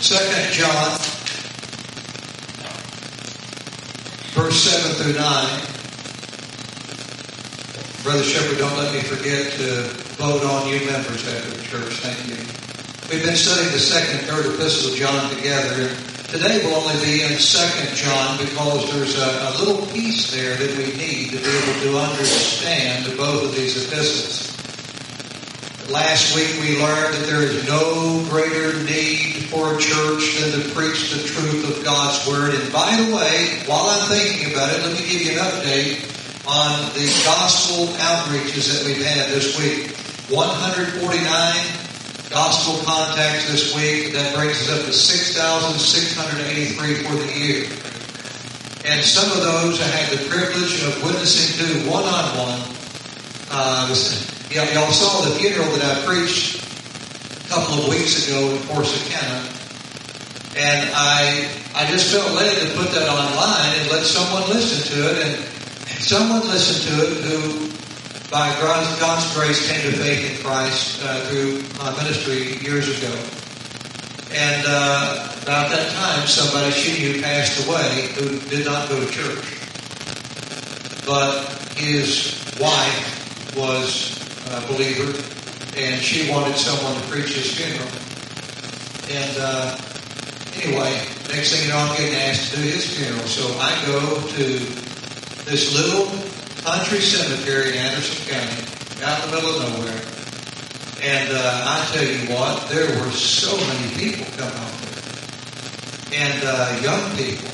Second John, verse 7 through 9. Brother Shepherd, don't let me forget to vote on you members after the church. Thank you. We've been studying the second and third epistles of John together. Today we'll only be in second John because there's a, a little piece there that we need to be able to understand both of these epistles. Last week we learned that there is no greater need for a church than to preach the truth of God's Word. And by the way, while I'm thinking about it, let me give you an update on the gospel outreaches that we've had this week. 149 gospel contacts this week. That brings us up to 6,683 for the year. And some of those I had the privilege of witnessing to one-on-one. Uh, Y'all, y'all saw the funeral that I preached a couple of weeks ago in Corsicana. And I, I just felt led to put that online and let someone listen to it. And someone listened to it who, by God's, God's grace, came to faith in Christ uh, through my ministry years ago. And uh, about that time, somebody she knew passed away who did not go to church. But his wife was uh, believer, and she wanted someone to preach his funeral. And uh, anyway, next thing you know, I'm getting asked to do his funeral. So I go to this little country cemetery in Anderson County, out in the middle of nowhere. And uh, I tell you what, there were so many people come out there, and uh, young people,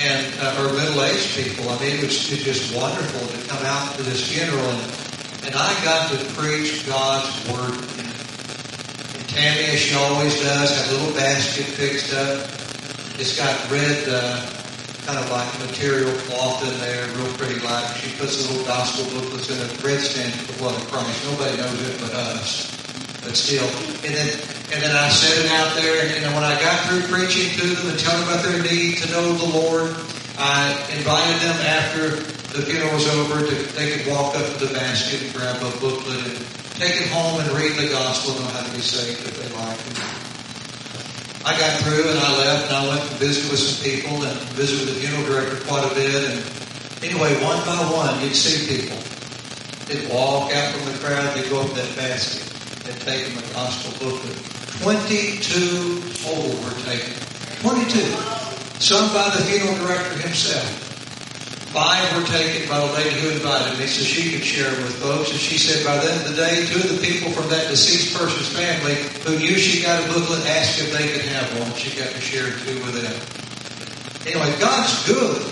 and uh, or middle-aged people. I mean, it was, it was just wonderful to come out to this funeral and and I got to preach God's Word. And Tammy, as she always does, had a little basket fixed up. It's got red, uh, kind of like material cloth in there, real pretty like. She puts a little gospel booklets in it. Red stands for the blood of Christ. Nobody knows it but us. But still. And then, and then I set it out there, and, and when I got through preaching to them and telling them about their need to know the Lord, I invited them after the funeral was over, to, they could walk up to the basket and grab a booklet and take it home and read the gospel and know how to be saved if they like. I got through and I left and I went and visited with some people and visited with the funeral director quite a bit. And anyway, one by one, you'd see people. They'd walk out from the crowd, they'd go up to that basket and take them a gospel booklet. 22 total were taken. 22. Some by the funeral director himself. Five were taken by the lady who invited me so she could share them with folks. And she said by the end of the day, two of the people from that deceased person's family who knew she got a booklet asked if they could have one. She got to share two with them. Anyway, God's good.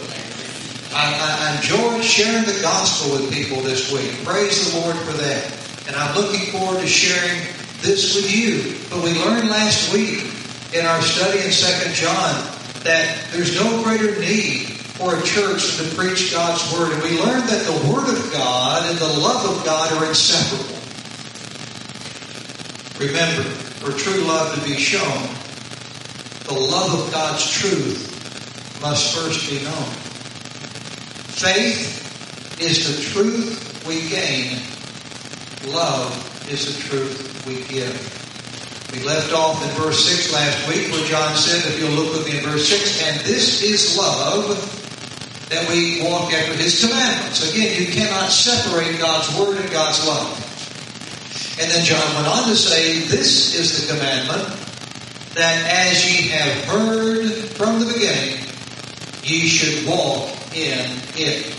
I, I enjoyed sharing the gospel with people this week. Praise the Lord for that. And I'm looking forward to sharing this with you. But we learned last week in our study in 2 John that there's no greater need for a church to preach God's Word. And we learned that the Word of God and the love of God are inseparable. Remember, for true love to be shown, the love of God's truth must first be known. Faith is the truth we gain. Love is the truth we give. We left off in verse 6 last week where John said, if you'll look with me in verse 6, and this is love, that we walk after His commandments. Again, you cannot separate God's Word and God's love. And then John went on to say, This is the commandment, that as ye have heard from the beginning, ye should walk in it.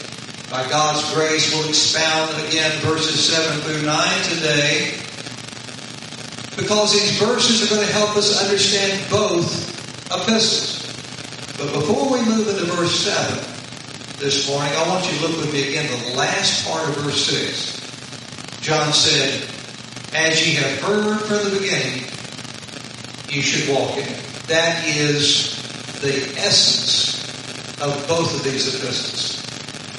By God's grace, we'll expound again verses 7 through 9 today, because these verses are going to help us understand both epistles. But before we move into verse 7, this morning, I want you to look with me again the last part of verse 6. John said, As ye have heard from the beginning, ye should walk in. That is the essence of both of these epistles.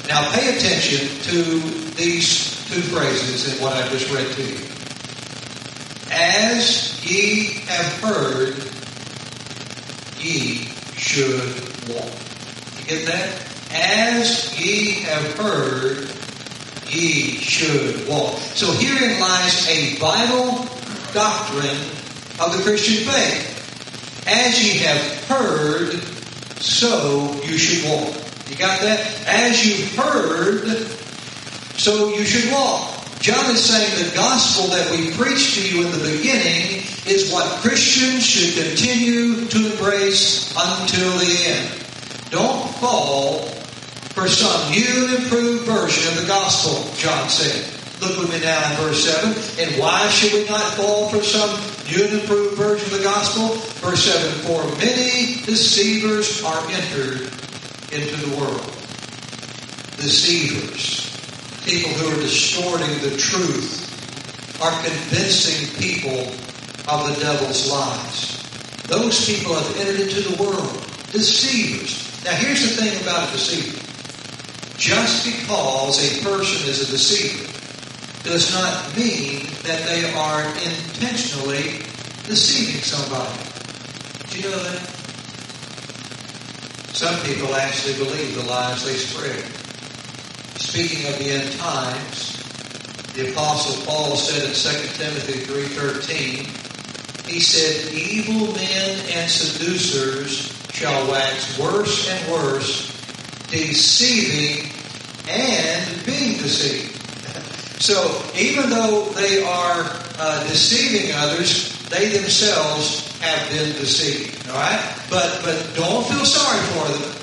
Now pay attention to these two phrases in what I just read to you. As ye have heard, ye should walk. You get that? As ye have heard, ye should walk. So herein lies a vital doctrine of the Christian faith. As ye have heard, so you should walk. You got that? As you've heard, so you should walk. John is saying the gospel that we preached to you in the beginning is what Christians should continue to embrace until the end. Don't fall for some new improved version of the gospel, John said. Look with me now in verse 7. And why should we not fall for some new and improved version of the gospel? Verse 7 For many deceivers are entered into the world. Deceivers. People who are distorting the truth are convincing people of the devil's lies. Those people have entered into the world. Deceivers. Now here's the thing about a deceiver. Just because a person is a deceiver does not mean that they are intentionally deceiving somebody. Do you know that? Some people actually believe the lies they spread. Speaking of the end times, the apostle Paul said in 2 Timothy 3.13, he said, Evil men and seducers shall wax worse and worse, deceiving and being deceived. So even though they are uh, deceiving others, they themselves have been deceived. All right, but but don't feel sorry for them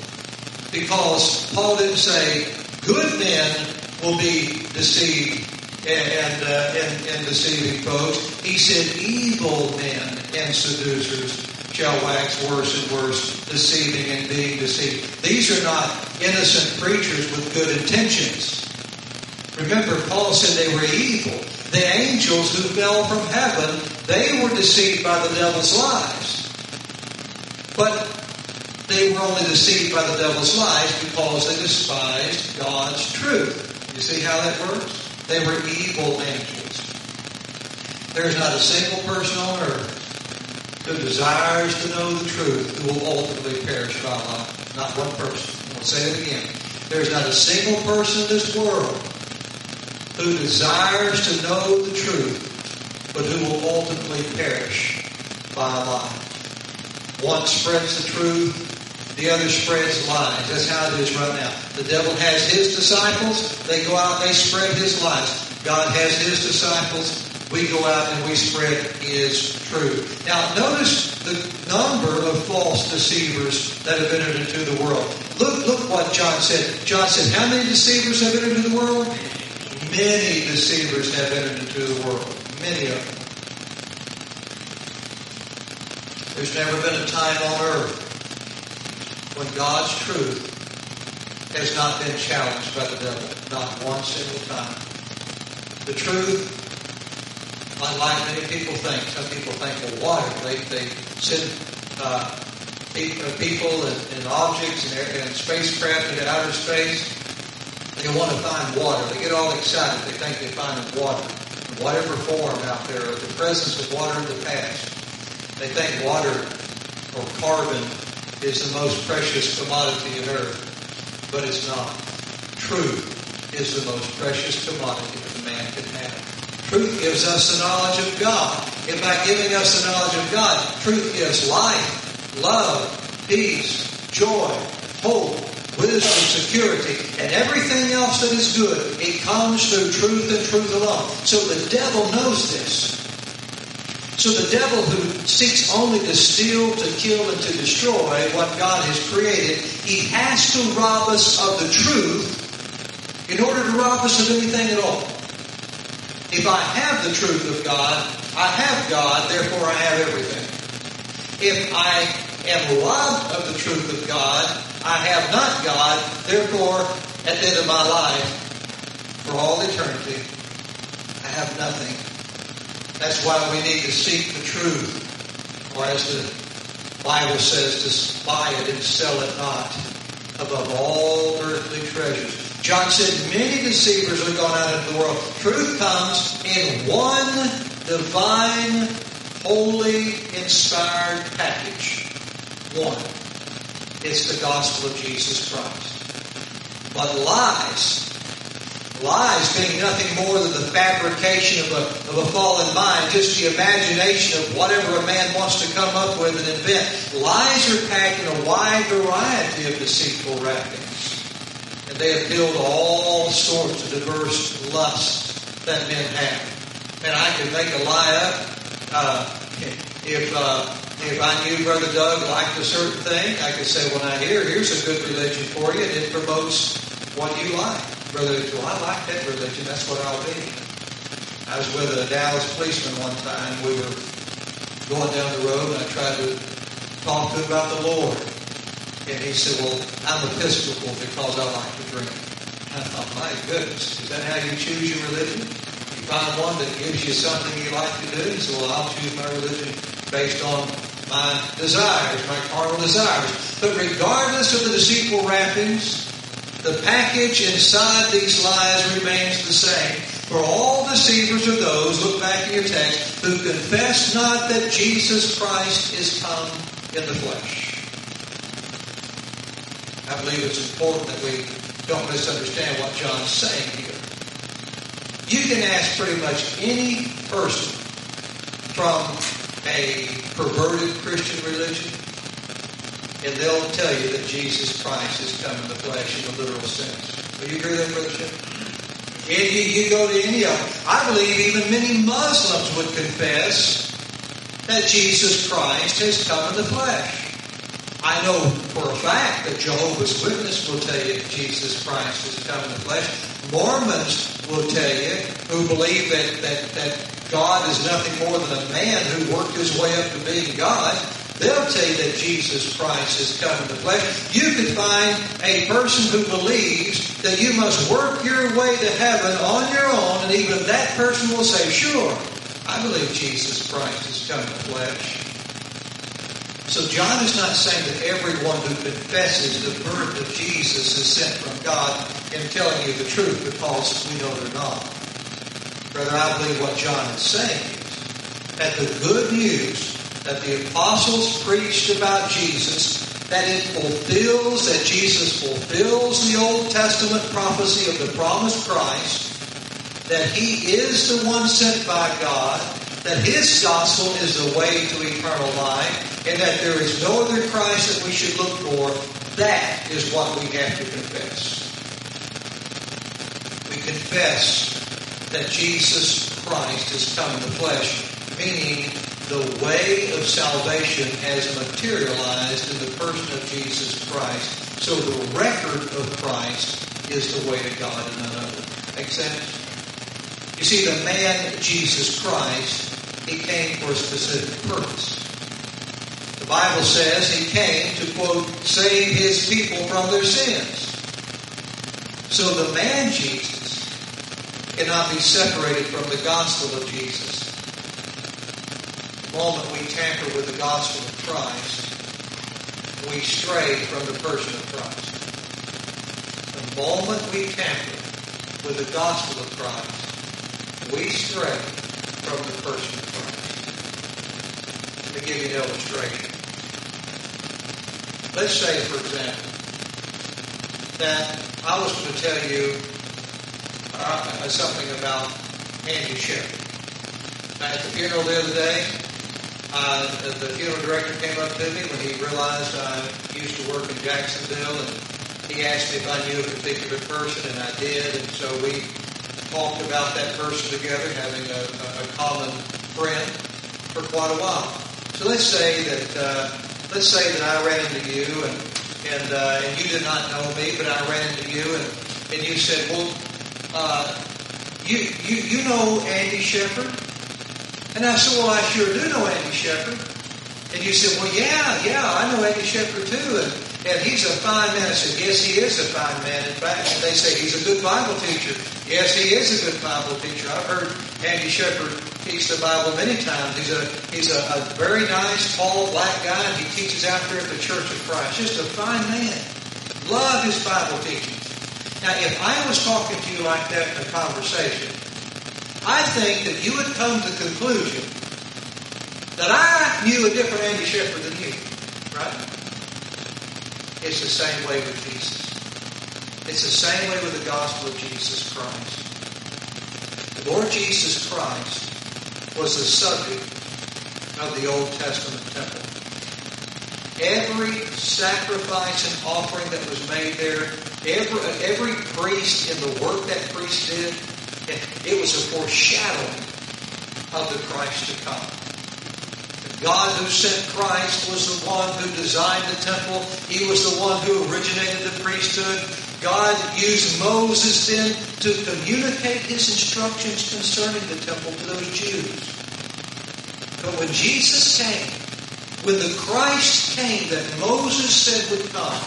because Paul didn't say good men will be deceived and and, uh, and, and deceiving folks. He said evil men and seducers shall wax worse and worse, deceiving and being deceived. These are not innocent preachers with good intentions. Remember, Paul said they were evil. The angels who fell from heaven, they were deceived by the devil's lies. But they were only deceived by the devil's lies because they despised God's truth. You see how that works? They were evil angels. There's not a single person on earth who desires to know the truth who will ultimately perish by life. Not one person. I'm going to say it again. There's not a single person in this world who desires to know the truth, but who will ultimately perish by a lie. One spreads the truth, the other spreads lies. That's how it is right now. The devil has his disciples, they go out and they spread his lies. God has his disciples, we go out and we spread his truth. Now notice the number of false deceivers that have entered into the world. Look, look what John said. John said, how many deceivers have entered into the world? Many deceivers have entered into the world. Many of them. There's never been a time on earth when God's truth has not been challenged by the devil. Not one single time. The truth, unlike many people think, some people think, of water. They, they send uh, people and, and objects and, and spacecraft into outer space they want to find water. They get all excited. They think they find water in whatever form out there, or the presence of water in the past. They think water or carbon is the most precious commodity on earth, but it's not. Truth is the most precious commodity that man can. Truth gives us the knowledge of God. And by giving us the knowledge of God, truth gives life, love, peace, joy, hope, wisdom, security, and everything else that is good, it comes through truth and truth alone. So the devil knows this. So the devil who seeks only to steal, to kill, and to destroy what God has created, he has to rob us of the truth in order to rob us of anything at all. If I have the truth of God, I have God, therefore I have everything. If I am robbed of the truth of God, I have not God, therefore, at the end of my life, for all eternity, I have nothing. That's why we need to seek the truth, or as the Bible says, to buy it and sell it not above all earthly treasures. John said, many deceivers have gone out into the world. Truth comes in one divine, holy, inspired package. One. It's the gospel of Jesus Christ. But lies, Lies being nothing more than the fabrication of a, of a fallen mind, just the imagination of whatever a man wants to come up with and invent. Lies are packed in a wide variety of deceitful wrappings. And they appeal to all sorts of diverse lusts that men have. And I could make a lie up. Uh, if uh, if I knew Brother Doug liked a certain thing, I could say, well, now here, here's a good religion for you, and it promotes what you like. Brother, well, I like that religion. That's what I'll be. I was with a Dallas policeman one time. We were going down the road, and I tried to talk to him about the Lord. And he said, well, I'm Episcopal because I like to drink. I thought, my goodness, is that how you choose your religion? You find one that gives you something you like to do? He said, well, I'll choose my religion based on my desires, my carnal desires. But regardless of the deceitful wrappings, the package inside these lies remains the same. For all deceivers are those, look back in your text, who confess not that Jesus Christ is come in the flesh. I believe it's important that we don't misunderstand what John's saying here. You can ask pretty much any person from a perverted Christian religion and they'll tell you that Jesus Christ has come in the flesh in the literal sense. Will you agree that, Brother Chip? And you, you go to any of them. I believe even many Muslims would confess that Jesus Christ has come in the flesh. I know for a fact that Jehovah's Witness will tell you Jesus Christ has come in the flesh. Mormons will tell you, who believe that, that, that God is nothing more than a man who worked his way up to being God, They'll tell you that Jesus Christ has come in the flesh. You could find a person who believes that you must work your way to heaven on your own, and even that person will say, Sure, I believe Jesus Christ has come in the flesh. So John is not saying that everyone who confesses the birth of Jesus is sent from God in telling you the truth because we know they're not. Rather, I believe what John is saying is that the good news that the apostles preached about Jesus, that it fulfills, that Jesus fulfills the Old Testament prophecy of the promised Christ, that he is the one sent by God, that his gospel is the way to eternal life, and that there is no other Christ that we should look for. That is what we have to confess. We confess that Jesus Christ has come in the flesh, meaning the way of salvation has materialized in the person of Jesus Christ. So the record of Christ is the way to God and none other. Make sense? You see, the man Jesus Christ, he came for a specific purpose. The Bible says he came to, quote, save his people from their sins. So the man Jesus cannot be separated from the gospel of Jesus The moment we tamper with the gospel of Christ, we stray from the person of Christ. The moment we tamper with the gospel of Christ, we stray from the person of Christ. Let give you an illustration. Let's say, for example, that I was going to tell you uh, something about Andy Shepard. At the funeral the other day, uh, the funeral director came up to me when he realized I used to work in Jacksonville, and he asked me if I knew a particular person, and I did. And so we talked about that person together, having a, a common friend for quite a while. So let's say that uh, let's say that I ran into you, and and uh, and you did not know me, but I ran into you, and and you said, well, uh, you you you know Andy Shepard. And I said, well, I sure do know Andy Shepard. And you said, well, yeah, yeah, I know Andy Shepard too. And, and he's a fine man. I said, yes, he is a fine man. In fact, and they say he's a good Bible teacher. Yes, he is a good Bible teacher. I've heard Andy Shepard teach the Bible many times. He's a he's a, a very nice, tall, black guy, and he teaches out there at the Church of Christ. Just a fine man. Love his Bible teaching. Now, if I was talking to you like that in a conversation, I think that you would come to the conclusion that I knew a different Andy Shepard than you. Right? It's the same way with Jesus. It's the same way with the gospel of Jesus Christ. The Lord Jesus Christ was the subject of the Old Testament temple. Every sacrifice and offering that was made there, every, every priest in the work that priest did, it was a foreshadowing of the Christ to come. God who sent Christ was the one who designed the temple. He was the one who originated the priesthood. God used Moses then to communicate his instructions concerning the temple to those Jews. But when Jesus came, when the Christ came that Moses said would come,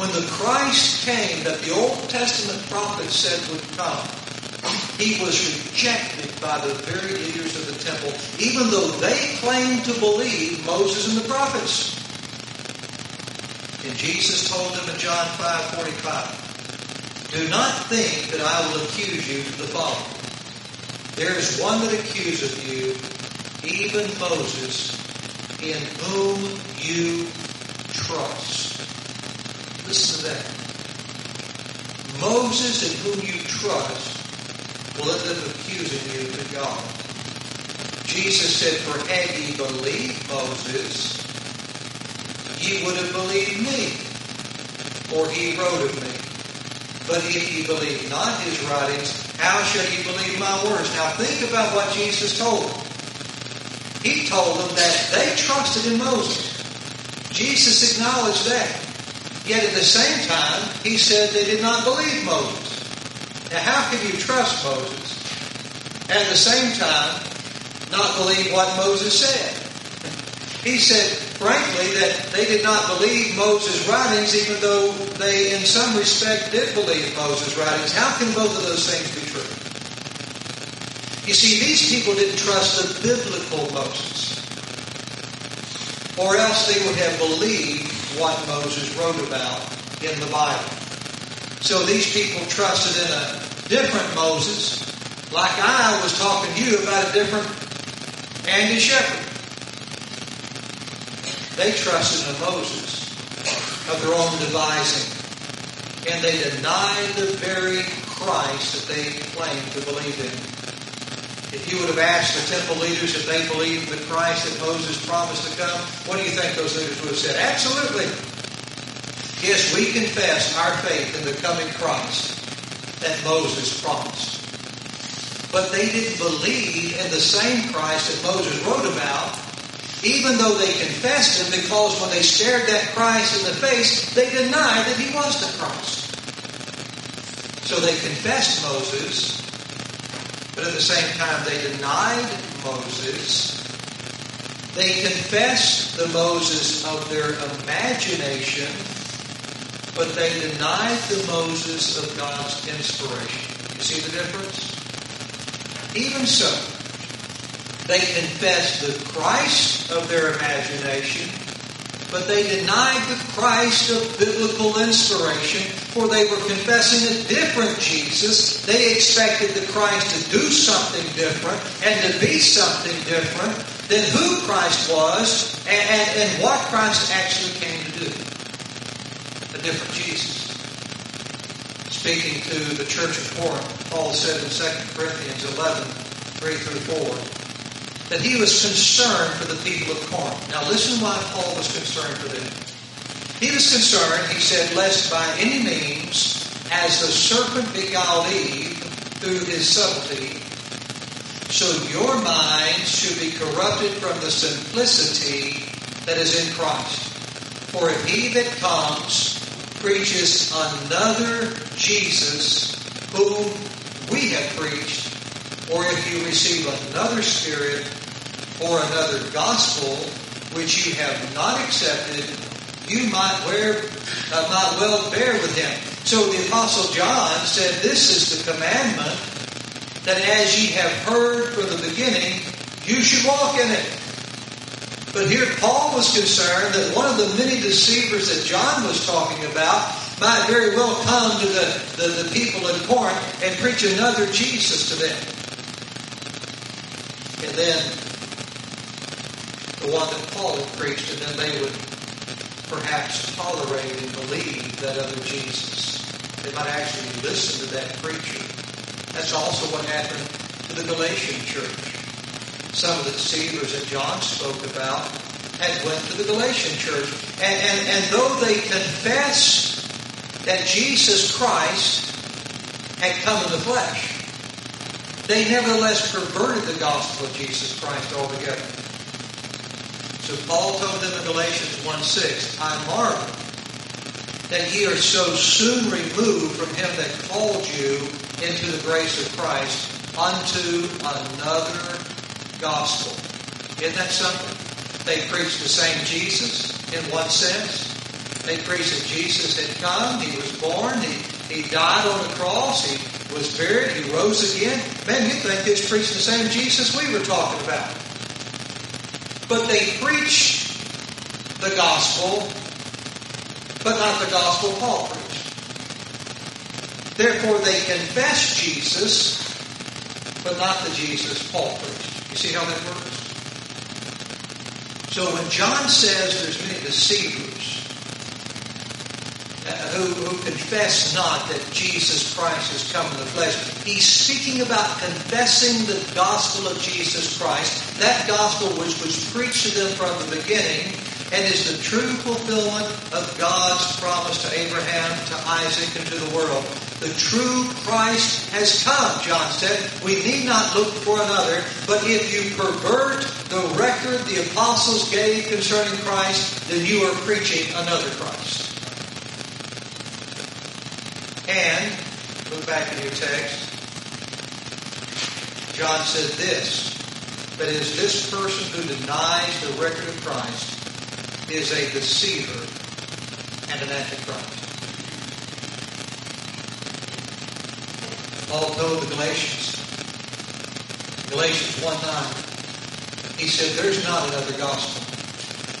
when the Christ came that the Old Testament prophets said would come, he was rejected by the very leaders of temple, even though they claimed to believe Moses and the prophets. And Jesus told them in John 5 45, Do not think that I will accuse you to the Father. There is one that accuseth you, even Moses, in whom you trust. Listen to that. Moses, in whom you trust, will end up accusing you to God. Jesus said, For had ye believed Moses, ye would have believed me, for he wrote of me. But if ye believe not his writings, how shall ye believe my words? Now think about what Jesus told them. He told them that they trusted in Moses. Jesus acknowledged that. Yet at the same time, he said they did not believe Moses. Now how can you trust Moses at the same time not believe what Moses said? He said, frankly, that they did not believe Moses' writings, even though they, in some respect, did believe Moses' writings. How can both of those things be true? You see, these people didn't trust the biblical Moses, or else they would have believed what Moses wrote about in the Bible. So these people trusted in a different Moses, like I was talking to you about a different Andy Shepherd. They trusted in Moses of their own devising. And they denied the very Christ that they claimed to believe in. If you would have asked the temple leaders if they believed the Christ that Moses promised to come, what do you think those leaders would have said? Absolutely. Yes, we confess our faith in the coming Christ that Moses promised. But they didn't believe in the same Christ that Moses wrote about even though they confessed him, because when they stared that Christ in the face, they denied that he was the Christ. So they confessed Moses, but at the same time they denied Moses. They confessed the Moses of their imagination, but they denied the Moses of God's inspiration. You see the difference? Even so, they confessed the Christ of their imagination, but they denied the Christ of biblical inspiration, for they were confessing a different Jesus. They expected the Christ to do something different and to be something different than who Christ was and, and, and what Christ actually came to do. A different Jesus. Speaking to the church of Corinth, Paul said in 2 Corinthians 11, 3 through 4, that he was concerned for the people of Corinth. Now listen why Paul was concerned for them. He was concerned, he said, lest by any means, as the serpent beguiled Eve through his subtlety, so your minds should be corrupted from the simplicity that is in Christ. For if he that comes preaches another Jesus whom we have preached, or if you receive another spirit or another gospel which you have not accepted, you might wear, uh, might well bear with him. So the apostle John said, "This is the commandment that as ye have heard from the beginning, you should walk in it." But here Paul was concerned that one of the many deceivers that John was talking about might very well come to the, the, the people in Corinth and preach another Jesus to them. And then the one that Paul had preached, and then they would perhaps tolerate and believe that other Jesus. They might actually listen to that preacher. That's also what happened to the Galatian church. Some of the deceivers that John spoke about had went to the Galatian church. And, and, and though they confessed that Jesus Christ had come in the flesh, they nevertheless perverted the gospel of Jesus Christ altogether. So Paul told them in Galatians 1 6, I marvel that ye are so soon removed from him that called you into the grace of Christ unto another gospel. Isn't that something? They preach the same Jesus in one sense. They preach that Jesus had come, he was born, he, he died on the cross, he was buried, he rose again. Man, you think it's preaching the same Jesus we were talking about. But they preach the gospel, but not the gospel Paul preached. Therefore, they confess Jesus, but not the Jesus Paul preached. You see how that works? So when John says there's many deceivers, uh, who, who confess not that Jesus Christ has come in the flesh. He's speaking about confessing the gospel of Jesus Christ, that gospel which was preached to them from the beginning and is the true fulfillment of God's promise to Abraham, to Isaac, and to the world. The true Christ has come, John said. We need not look for another, but if you pervert the record the apostles gave concerning Christ, then you are preaching another Christ. And, look back in your text, John said this, that is, this person who denies the record of Christ is a deceiver and an antichrist. Paul told the Galatians, Galatians 1 9, he said, There's not another gospel.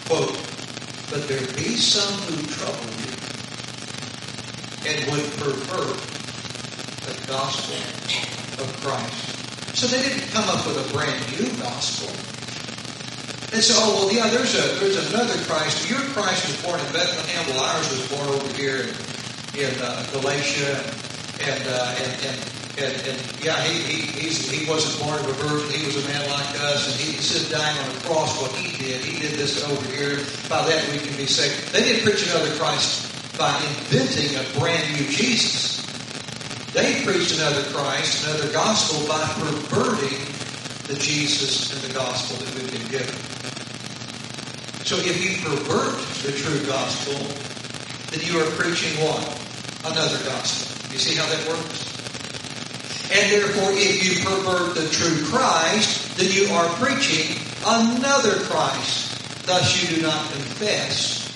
Quote, but there be some who trouble you and would pervert the gospel of Christ. So they didn't come up with a brand new gospel. They said, oh, well, yeah, there's a there's another Christ. Your Christ was born in Bethlehem. Well, ours was born over here in, in uh, Galatia. And, uh, and, and, and, and, yeah, he, he, he wasn't born of a virgin. He was a man like us. And he instead dying on the cross, what he did, he did this over here. By that we can be saved. They didn't preach another Christ by inventing a brand new Jesus. They preached another Christ, another gospel by perverting the Jesus and the gospel that we've been given. So if you pervert the true gospel, then you are preaching what? Another gospel. You see how that works? And therefore, if you pervert the true Christ, then you are preaching another Christ. Thus, you do not confess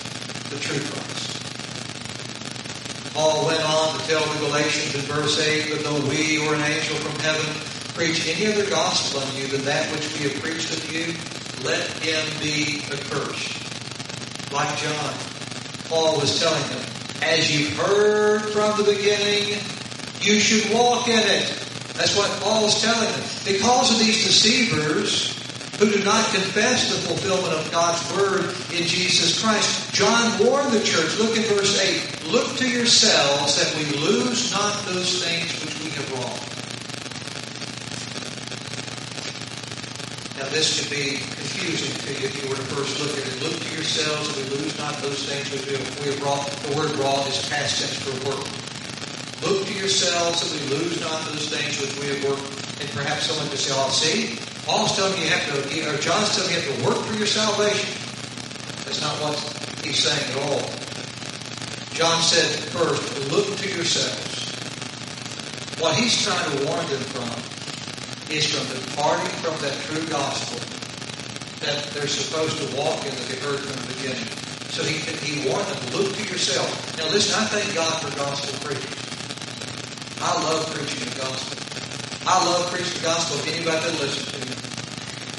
the true Christ. Paul went on to tell the Galatians in verse 8, But though we or an angel from heaven preach any other gospel unto you than that which we have preached unto you, let him be accursed. Like John, Paul was telling them, as you've heard from the beginning, you should walk in it. That's what Paul is telling them. Because of these deceivers, who do not confess the fulfillment of God's word in Jesus Christ. John warned the church, look at verse 8, look to yourselves that we lose not those things which we have wrought. Now this could be confusing to you if you were to first look at it. Look to yourselves that we lose not those things which we have wrought. The word wrought is past tense for work. Look to yourselves that we lose not those things which we have worked. And perhaps someone could say, oh, see, Paul's telling you you have to, or John's telling you you have to work for your salvation. That's not what he's saying at all. John said, first, look to yourselves. What he's trying to warn them from is from departing from that true gospel that they're supposed to walk in that they heard from the beginning. So he, he warned them, look to yourself. Now listen, I thank God for gospel preachers. I love preaching the gospel. I love preaching the gospel if anybody that listens to me.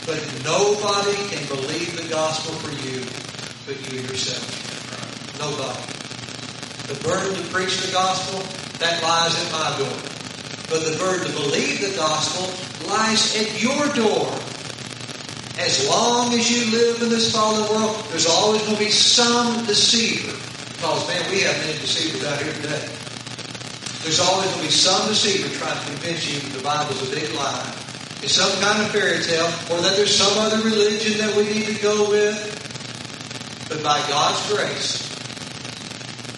But nobody can believe the gospel for you but you yourself. Nobody. The burden to preach the gospel, that lies at my door. But the burden to believe the gospel lies at your door. As long as you live in this fallen world, there's always going to be some deceiver. Because, man, we have many deceivers out here today. There's always going to be some deceiver trying to convince you the Bible's a big lie. It's some kind of fairy tale, or that there's some other religion that we need to go with. But by God's grace,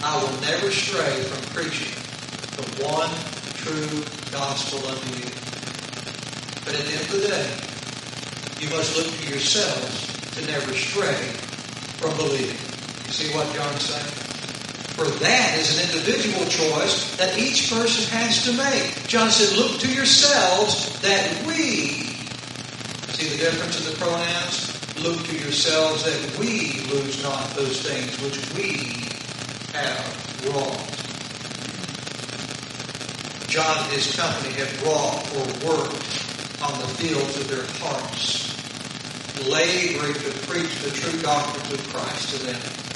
I will never stray from preaching the one true gospel unto you. But at the end of the day, you must look to yourselves to never stray from believing. You see what John's saying? For that is an individual choice that each person has to make. John said, look to yourselves that we, see the difference in the pronouns? Look to yourselves that we lose not those things which we have wrought. John and his company have wrought or worked on the fields of their hearts, laboring to preach the true doctrines of Christ to them.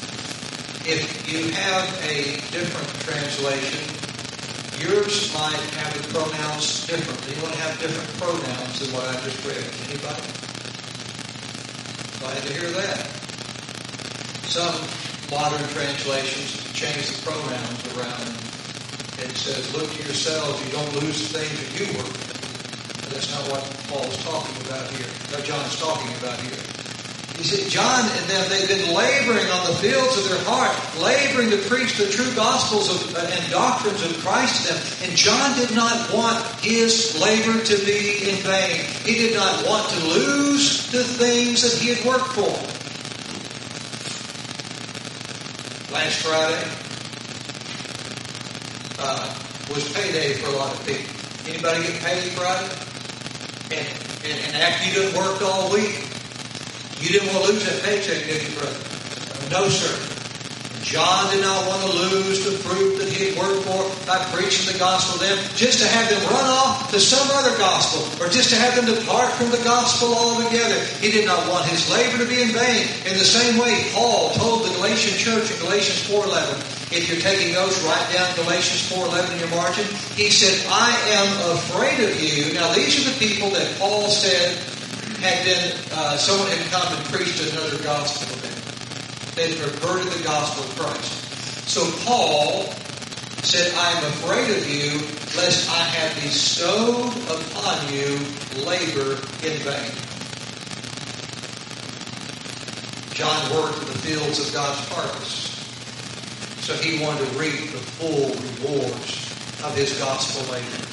If you have a different translation, yours might have the pronouns different. You want to have different pronouns than what I just read. Anybody? Glad to hear that. Some modern translations change the pronouns around. It says, look to yourselves, you don't lose the things that you were. But that's not what Paul's talking about here. No, John's talking about here. He said, John and them, they've been laboring on the fields of their heart, laboring to preach the true gospels of, and doctrines of Christ to them. And John did not want his labor to be in vain. He did not want to lose the things that he had worked for. Last Friday uh, was payday for a lot of people. Anybody get paid Friday? And, and, and after you done worked all week, you didn't want to lose that paycheck, did you, brother? No, sir. John did not want to lose the fruit that he had worked for by preaching the gospel to them, just to have them run off to some other gospel, or just to have them depart from the gospel altogether. He did not want his labor to be in vain. In the same way, Paul told the Galatian church in Galatians 4.11, if you're taking notes, write down Galatians 4.11 in your margin. He said, I am afraid of you. Now, these are the people that Paul said had been, uh, someone had come and preached another gospel to them. They had perverted the gospel of Christ. So Paul said, I am afraid of you, lest I have bestowed upon you labor in vain. John worked in the fields of God's harvest. So he wanted to reap the full rewards of his gospel labor.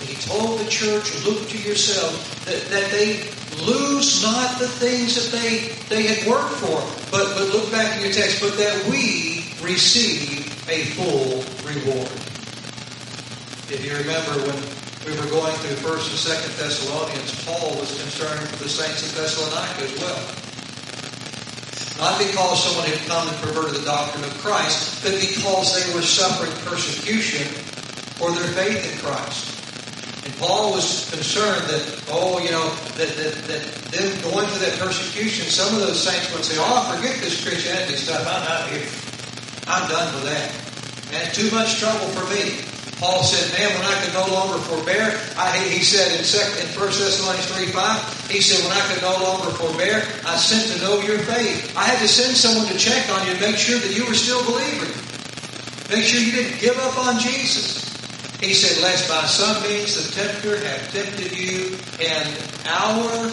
He told the church, look to yourself, that, that they lose not the things that they, they had worked for. But, but look back in your text, but that we receive a full reward. If you remember when we were going through 1st and 2nd Thessalonians, Paul was concerned for the saints of Thessalonica as well. Not because someone had come and perverted the doctrine of Christ, but because they were suffering persecution for their faith in Christ. And Paul was concerned that, oh, you know, that, that, that them going through that persecution, some of those saints would say, oh, forget this Christianity stuff. I'm out here. I'm done with that. That's too much trouble for me. Paul said, man, when I could no longer forbear, I, he said in, second, in 1 Thessalonians 3, 5, he said, when I could no longer forbear, I sent to know your faith. I had to send someone to check on you and make sure that you were still believing. Make sure you didn't give up on Jesus. He said, lest by some means the tempter have tempted you, and our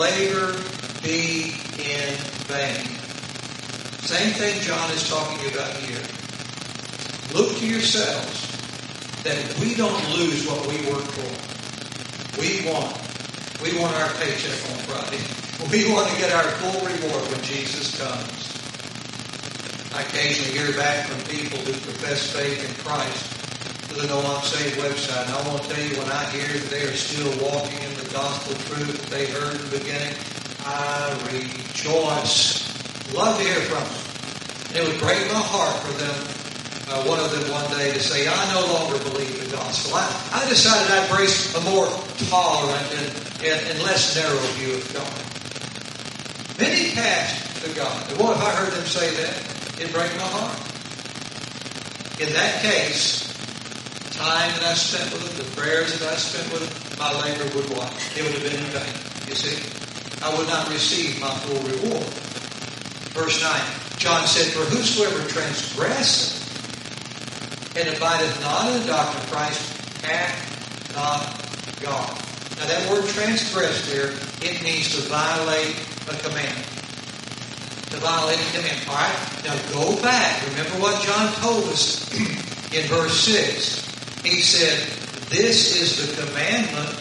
labor be in vain. Same thing John is talking about here. Look to yourselves that we don't lose what we work for. We want. We want our paycheck on Friday. We want to get our full reward when Jesus comes. I occasionally hear back from people who profess faith in Christ the No I'm Saved website. And I want to tell you, when I hear that they are still walking in the gospel truth that they heard in the beginning, I rejoice. Love to hear from them. It would break my heart for them, uh, one of them one day to say, I no longer believe the gospel. I, I decided I'd embrace a more tolerant and, and, and less narrow view of God. Many passed to God. And boy, if I heard them say that, it'd break my heart. In that case, time that I spent with them, the prayers that I spent with them, my labor would what? It would have been in vain. You see? I would not receive my full reward. Verse 9, John said, For whosoever transgresseth and abideth not in the doctrine of Christ hath not God. Now that word transgress there, it means to violate a command. To violate a command. All right, now go back. Remember what John told us in verse 6. He said, This is the commandment.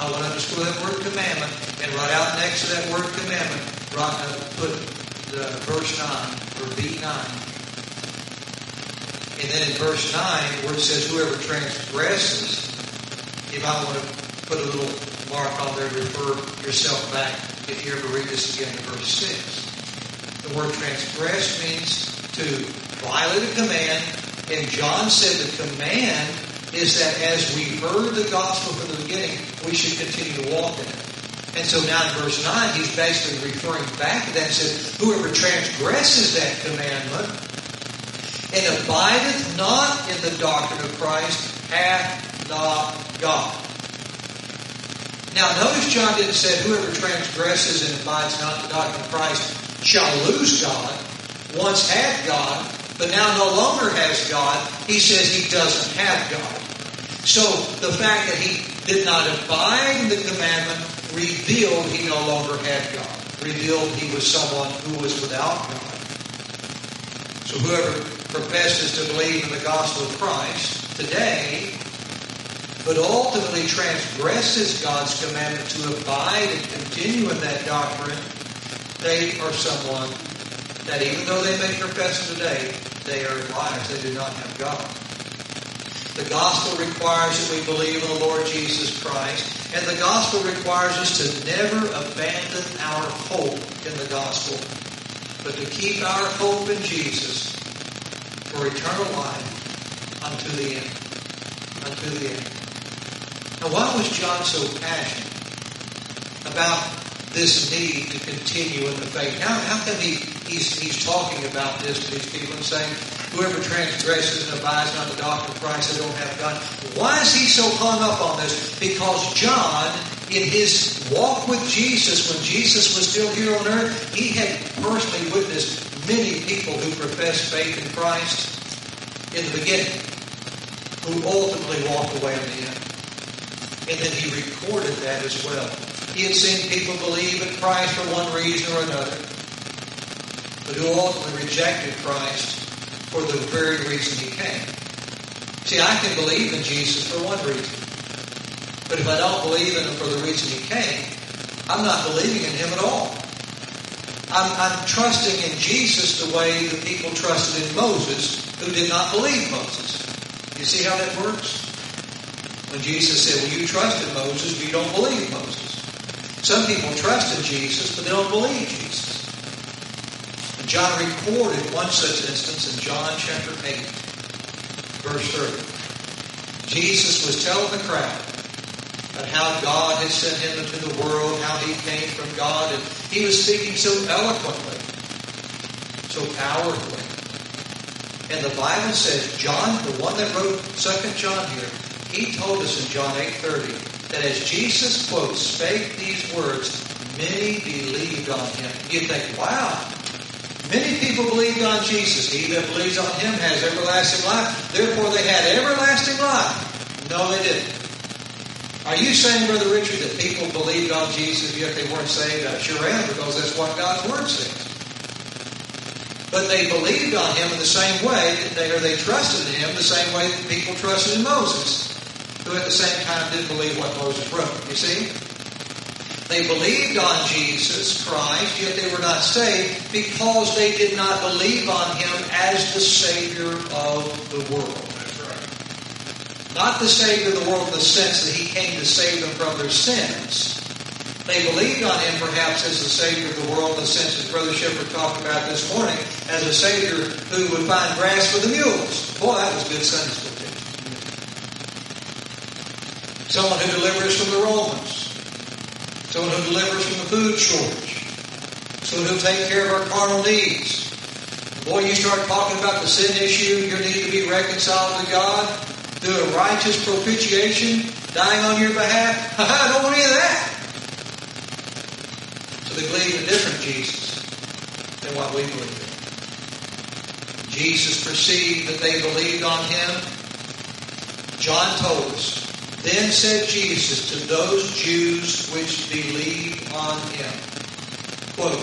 I want to underscore that word commandment and write out next to that word commandment, write, uh, put the verse 9 or B9. And then in verse 9, where it says, Whoever transgresses, if I want to put a little mark on there to refer yourself back if you ever read this again in verse 6. The word transgress means to violate a command, and John said the command is that as we heard the gospel from the beginning, we should continue to walk in it. And so now in verse 9, he's basically referring back to that and says, Whoever transgresses that commandment and abideth not in the doctrine of Christ hath not God. Now notice John didn't say whoever transgresses and abides not in the doctrine of Christ shall lose God, once had God, but now no longer has God. He says he doesn't have God. So the fact that he did not abide the commandment revealed he no longer had God. Revealed he was someone who was without God. So whoever professes to believe in the gospel of Christ today, but ultimately transgresses God's commandment to abide and continue in that doctrine, they are someone that even though they may profess today, they are liars. They do not have God. The gospel requires that we believe in the Lord Jesus Christ, and the gospel requires us to never abandon our hope in the gospel, but to keep our hope in Jesus for eternal life unto the end. Unto the end. Now, why was John so passionate about this need to continue in the faith? How, how come he, he's, he's talking about this to these people and saying, whoever transgresses and abides not the doctrine of Christ, they don't have God. Why is he so hung up on this? Because John, in his walk with Jesus, when Jesus was still here on earth, he had personally witnessed many people who professed faith in Christ in the beginning, who ultimately walked away in the end. And then he recorded that as well. He had seen people believe in Christ for one reason or another, but who ultimately rejected Christ for the very reason he came. See, I can believe in Jesus for one reason. But if I don't believe in him for the reason he came, I'm not believing in him at all. I'm, I'm trusting in Jesus the way the people trusted in Moses who did not believe Moses. You see how that works? When Jesus said, Well, you trusted Moses, but you don't believe Moses. Some people trust in Jesus, but they don't believe Jesus. John recorded one such instance in John chapter 8, verse 30. Jesus was telling the crowd about how God had sent him into the world, how he came from God, and he was speaking so eloquently, so powerfully. And the Bible says, John, the one that wrote 2 John here, he told us in John 8.30 that as Jesus, quote, spake these words, many believed on him. You think, wow, Many people believed on Jesus. He that believes on him has everlasting life. Therefore, they had everlasting life. No, they didn't. Are you saying, Brother Richard, that people believed on Jesus yet they weren't saved? I sure am, because that's what God's Word says. But they believed on him in the same way, that they, or they trusted in him the same way that people trusted in Moses, who at the same time didn't believe what Moses wrote. You see? They believed on Jesus Christ, yet they were not saved because they did not believe on Him as the Savior of the world. Not the Savior of the world in the sense that He came to save them from their sins. They believed on Him perhaps as the Savior of the world in the sense that Brother Shepherd talked about this morning, as a Savior who would find grass for the mules. Boy, that was good Sunday school. Someone who delivers from the Romans someone who delivers from the food shortage, someone who'll take care of our carnal needs. Boy, you start talking about the sin issue, your need to be reconciled to God through a righteous propitiation, dying on your behalf. I don't want any of that. So they believe a different Jesus than what we believe in. Jesus perceived that they believed on him. John told us, Then said Jesus to those Jews which believed on him, quote,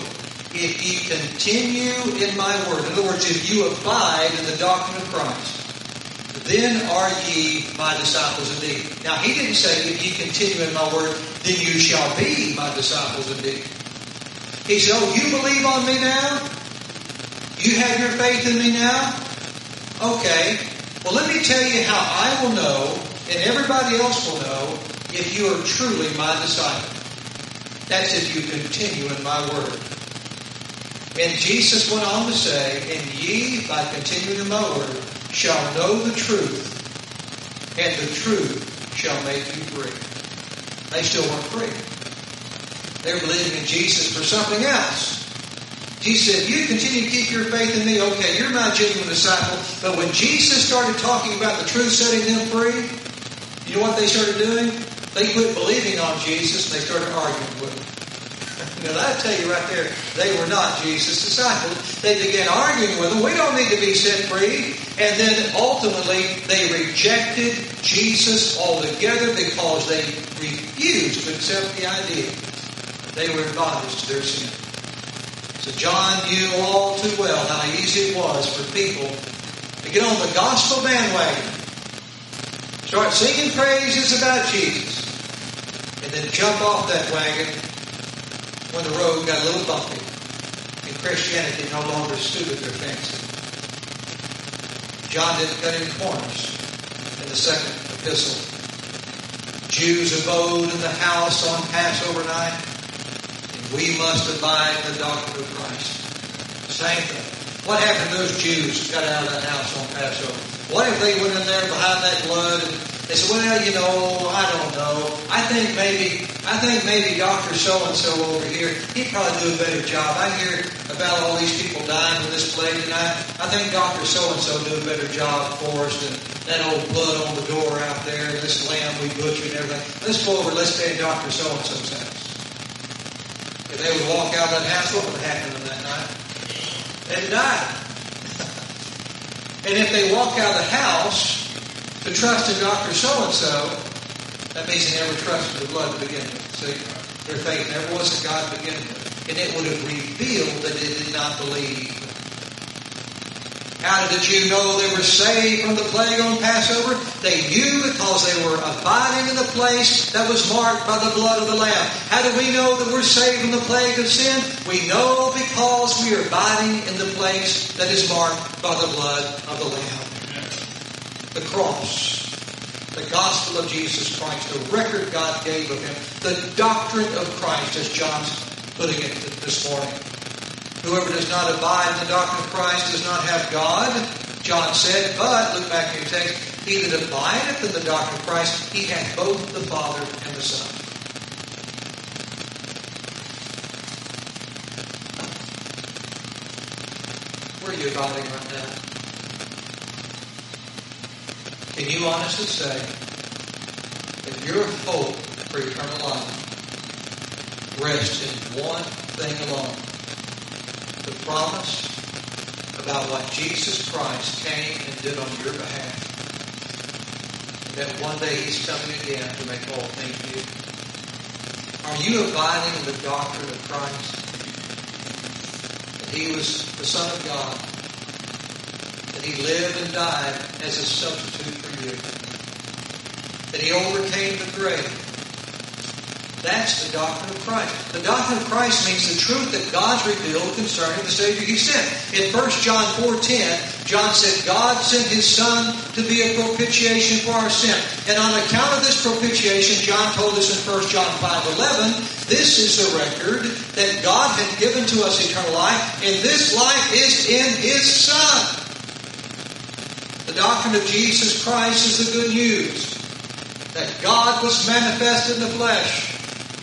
If ye continue in my word, in other words, if you abide in the doctrine of Christ, then are ye my disciples indeed. Now, he didn't say, if ye continue in my word, then you shall be my disciples indeed. He said, oh, you believe on me now? You have your faith in me now? Okay. Well, let me tell you how I will know, and everybody else will know, if you are truly my disciple. That's if you continue in my word. And Jesus went on to say, And ye, by continuing in my word, shall know the truth, and the truth shall make you free. They still weren't free. They were believing in Jesus for something else. Jesus said, you continue to keep your faith in me, okay, you're my genuine disciple. But when Jesus started talking about the truth setting them free, you know what they started doing? They quit believing on Jesus and they started arguing with him. Now, I tell you right there, they were not Jesus' disciples. They began arguing with him. We don't need to be set free. And then ultimately, they rejected Jesus altogether because they refused to accept the idea they were in bondage to their sin. So John knew all too well how easy it was for people to get on the gospel bandwagon, start singing praises about Jesus, and then jump off that wagon when the road got a little bumpy and Christianity no longer suited their fancy. John didn't cut any corners in the second epistle. Jews abode in the house on Passover night, and we must abide in the doctrine of Christ. Same thing. What happened to those Jews got out of that house on Passover? What if they went in there behind that blood and said, well, you know, I don't know. I think maybe, I think maybe Dr. So-and-so over here, he'd probably do a better job. I hear about all these people dying from this plague tonight. I think Dr. So-and-so do a better job for us than that old blood on the door out there this lamb we butchered and everything. Let's go over, let's stay in Dr. So-and-so's house. If they would walk out of that house, what would happen to them that night? They'd die. And if they walk out of the house, to trust in Dr. So-and-so, that means they never trusted the blood to begin with. See? Their faith never was in God to begin with. And it would have revealed that they did not believe. How did the Jew know they were saved from the plague on Passover? They knew because they were abiding in the place that was marked by the blood of the Lamb. How do we know that we're saved from the plague of sin? We know because we are abiding in the place that is marked by the blood of the Lamb the cross, the gospel of Jesus Christ, the record God gave of him, the doctrine of Christ, as John's putting it this morning. Whoever does not abide in the doctrine of Christ does not have God, John said, but, look back in your text, he that abideth in the doctrine of Christ, he hath both the Father and the Son. Where are you abiding right now? Can you honestly say that your hope for eternal life rests in one thing alone? Promise about what Jesus Christ came and did on your behalf. And that one day He's coming again to make all things new. Are you abiding in the doctrine of Christ? That He was the Son of God That he lived and died as a substitute for you. That he overcame the grave. That's the doctrine of Christ. The doctrine of Christ means the truth that God's revealed concerning the Savior he sent. In 1 John 4.10, John said, God sent his Son to be a propitiation for our sin. And on account of this propitiation, John told us in 1 John 5.11, this is the record that God had given to us eternal life, and this life is in his Son. The doctrine of Jesus Christ is the good news that God was manifest in the flesh,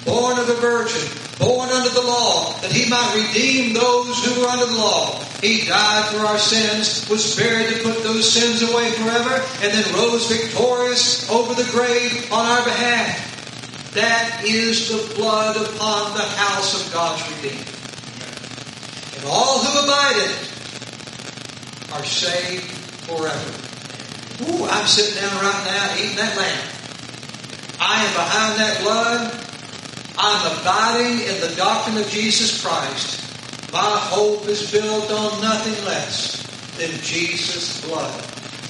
born of the virgin, born under the law, that he might redeem those who were under the law. He died for our sins, was buried to put those sins away forever, and then rose victorious over the grave on our behalf. That is the blood upon the house of God's redeemed. And all who abide in it are saved forever. Ooh, I'm sitting down right now eating that lamb. I am behind that blood. I'm abiding in the doctrine of Jesus Christ. My hope is built on nothing less than Jesus' blood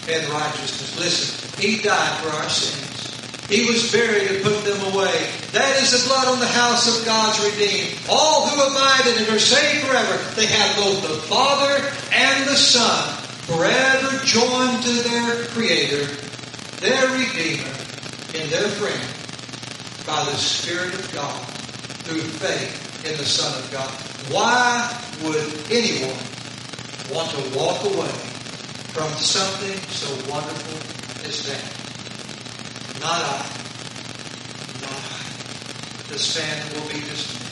and righteousness. Listen, He died for our sins. He was buried and put them away. That is the blood on the house of God's redeemed. All who abide in it are saved forever. They have both the Father and the Son forever joined to their Creator, their Redeemer, and their friend by the Spirit of God through faith in the Son of God. Why would anyone want to walk away from something so wonderful as that? Not I. Not I. The stand will be dismissed.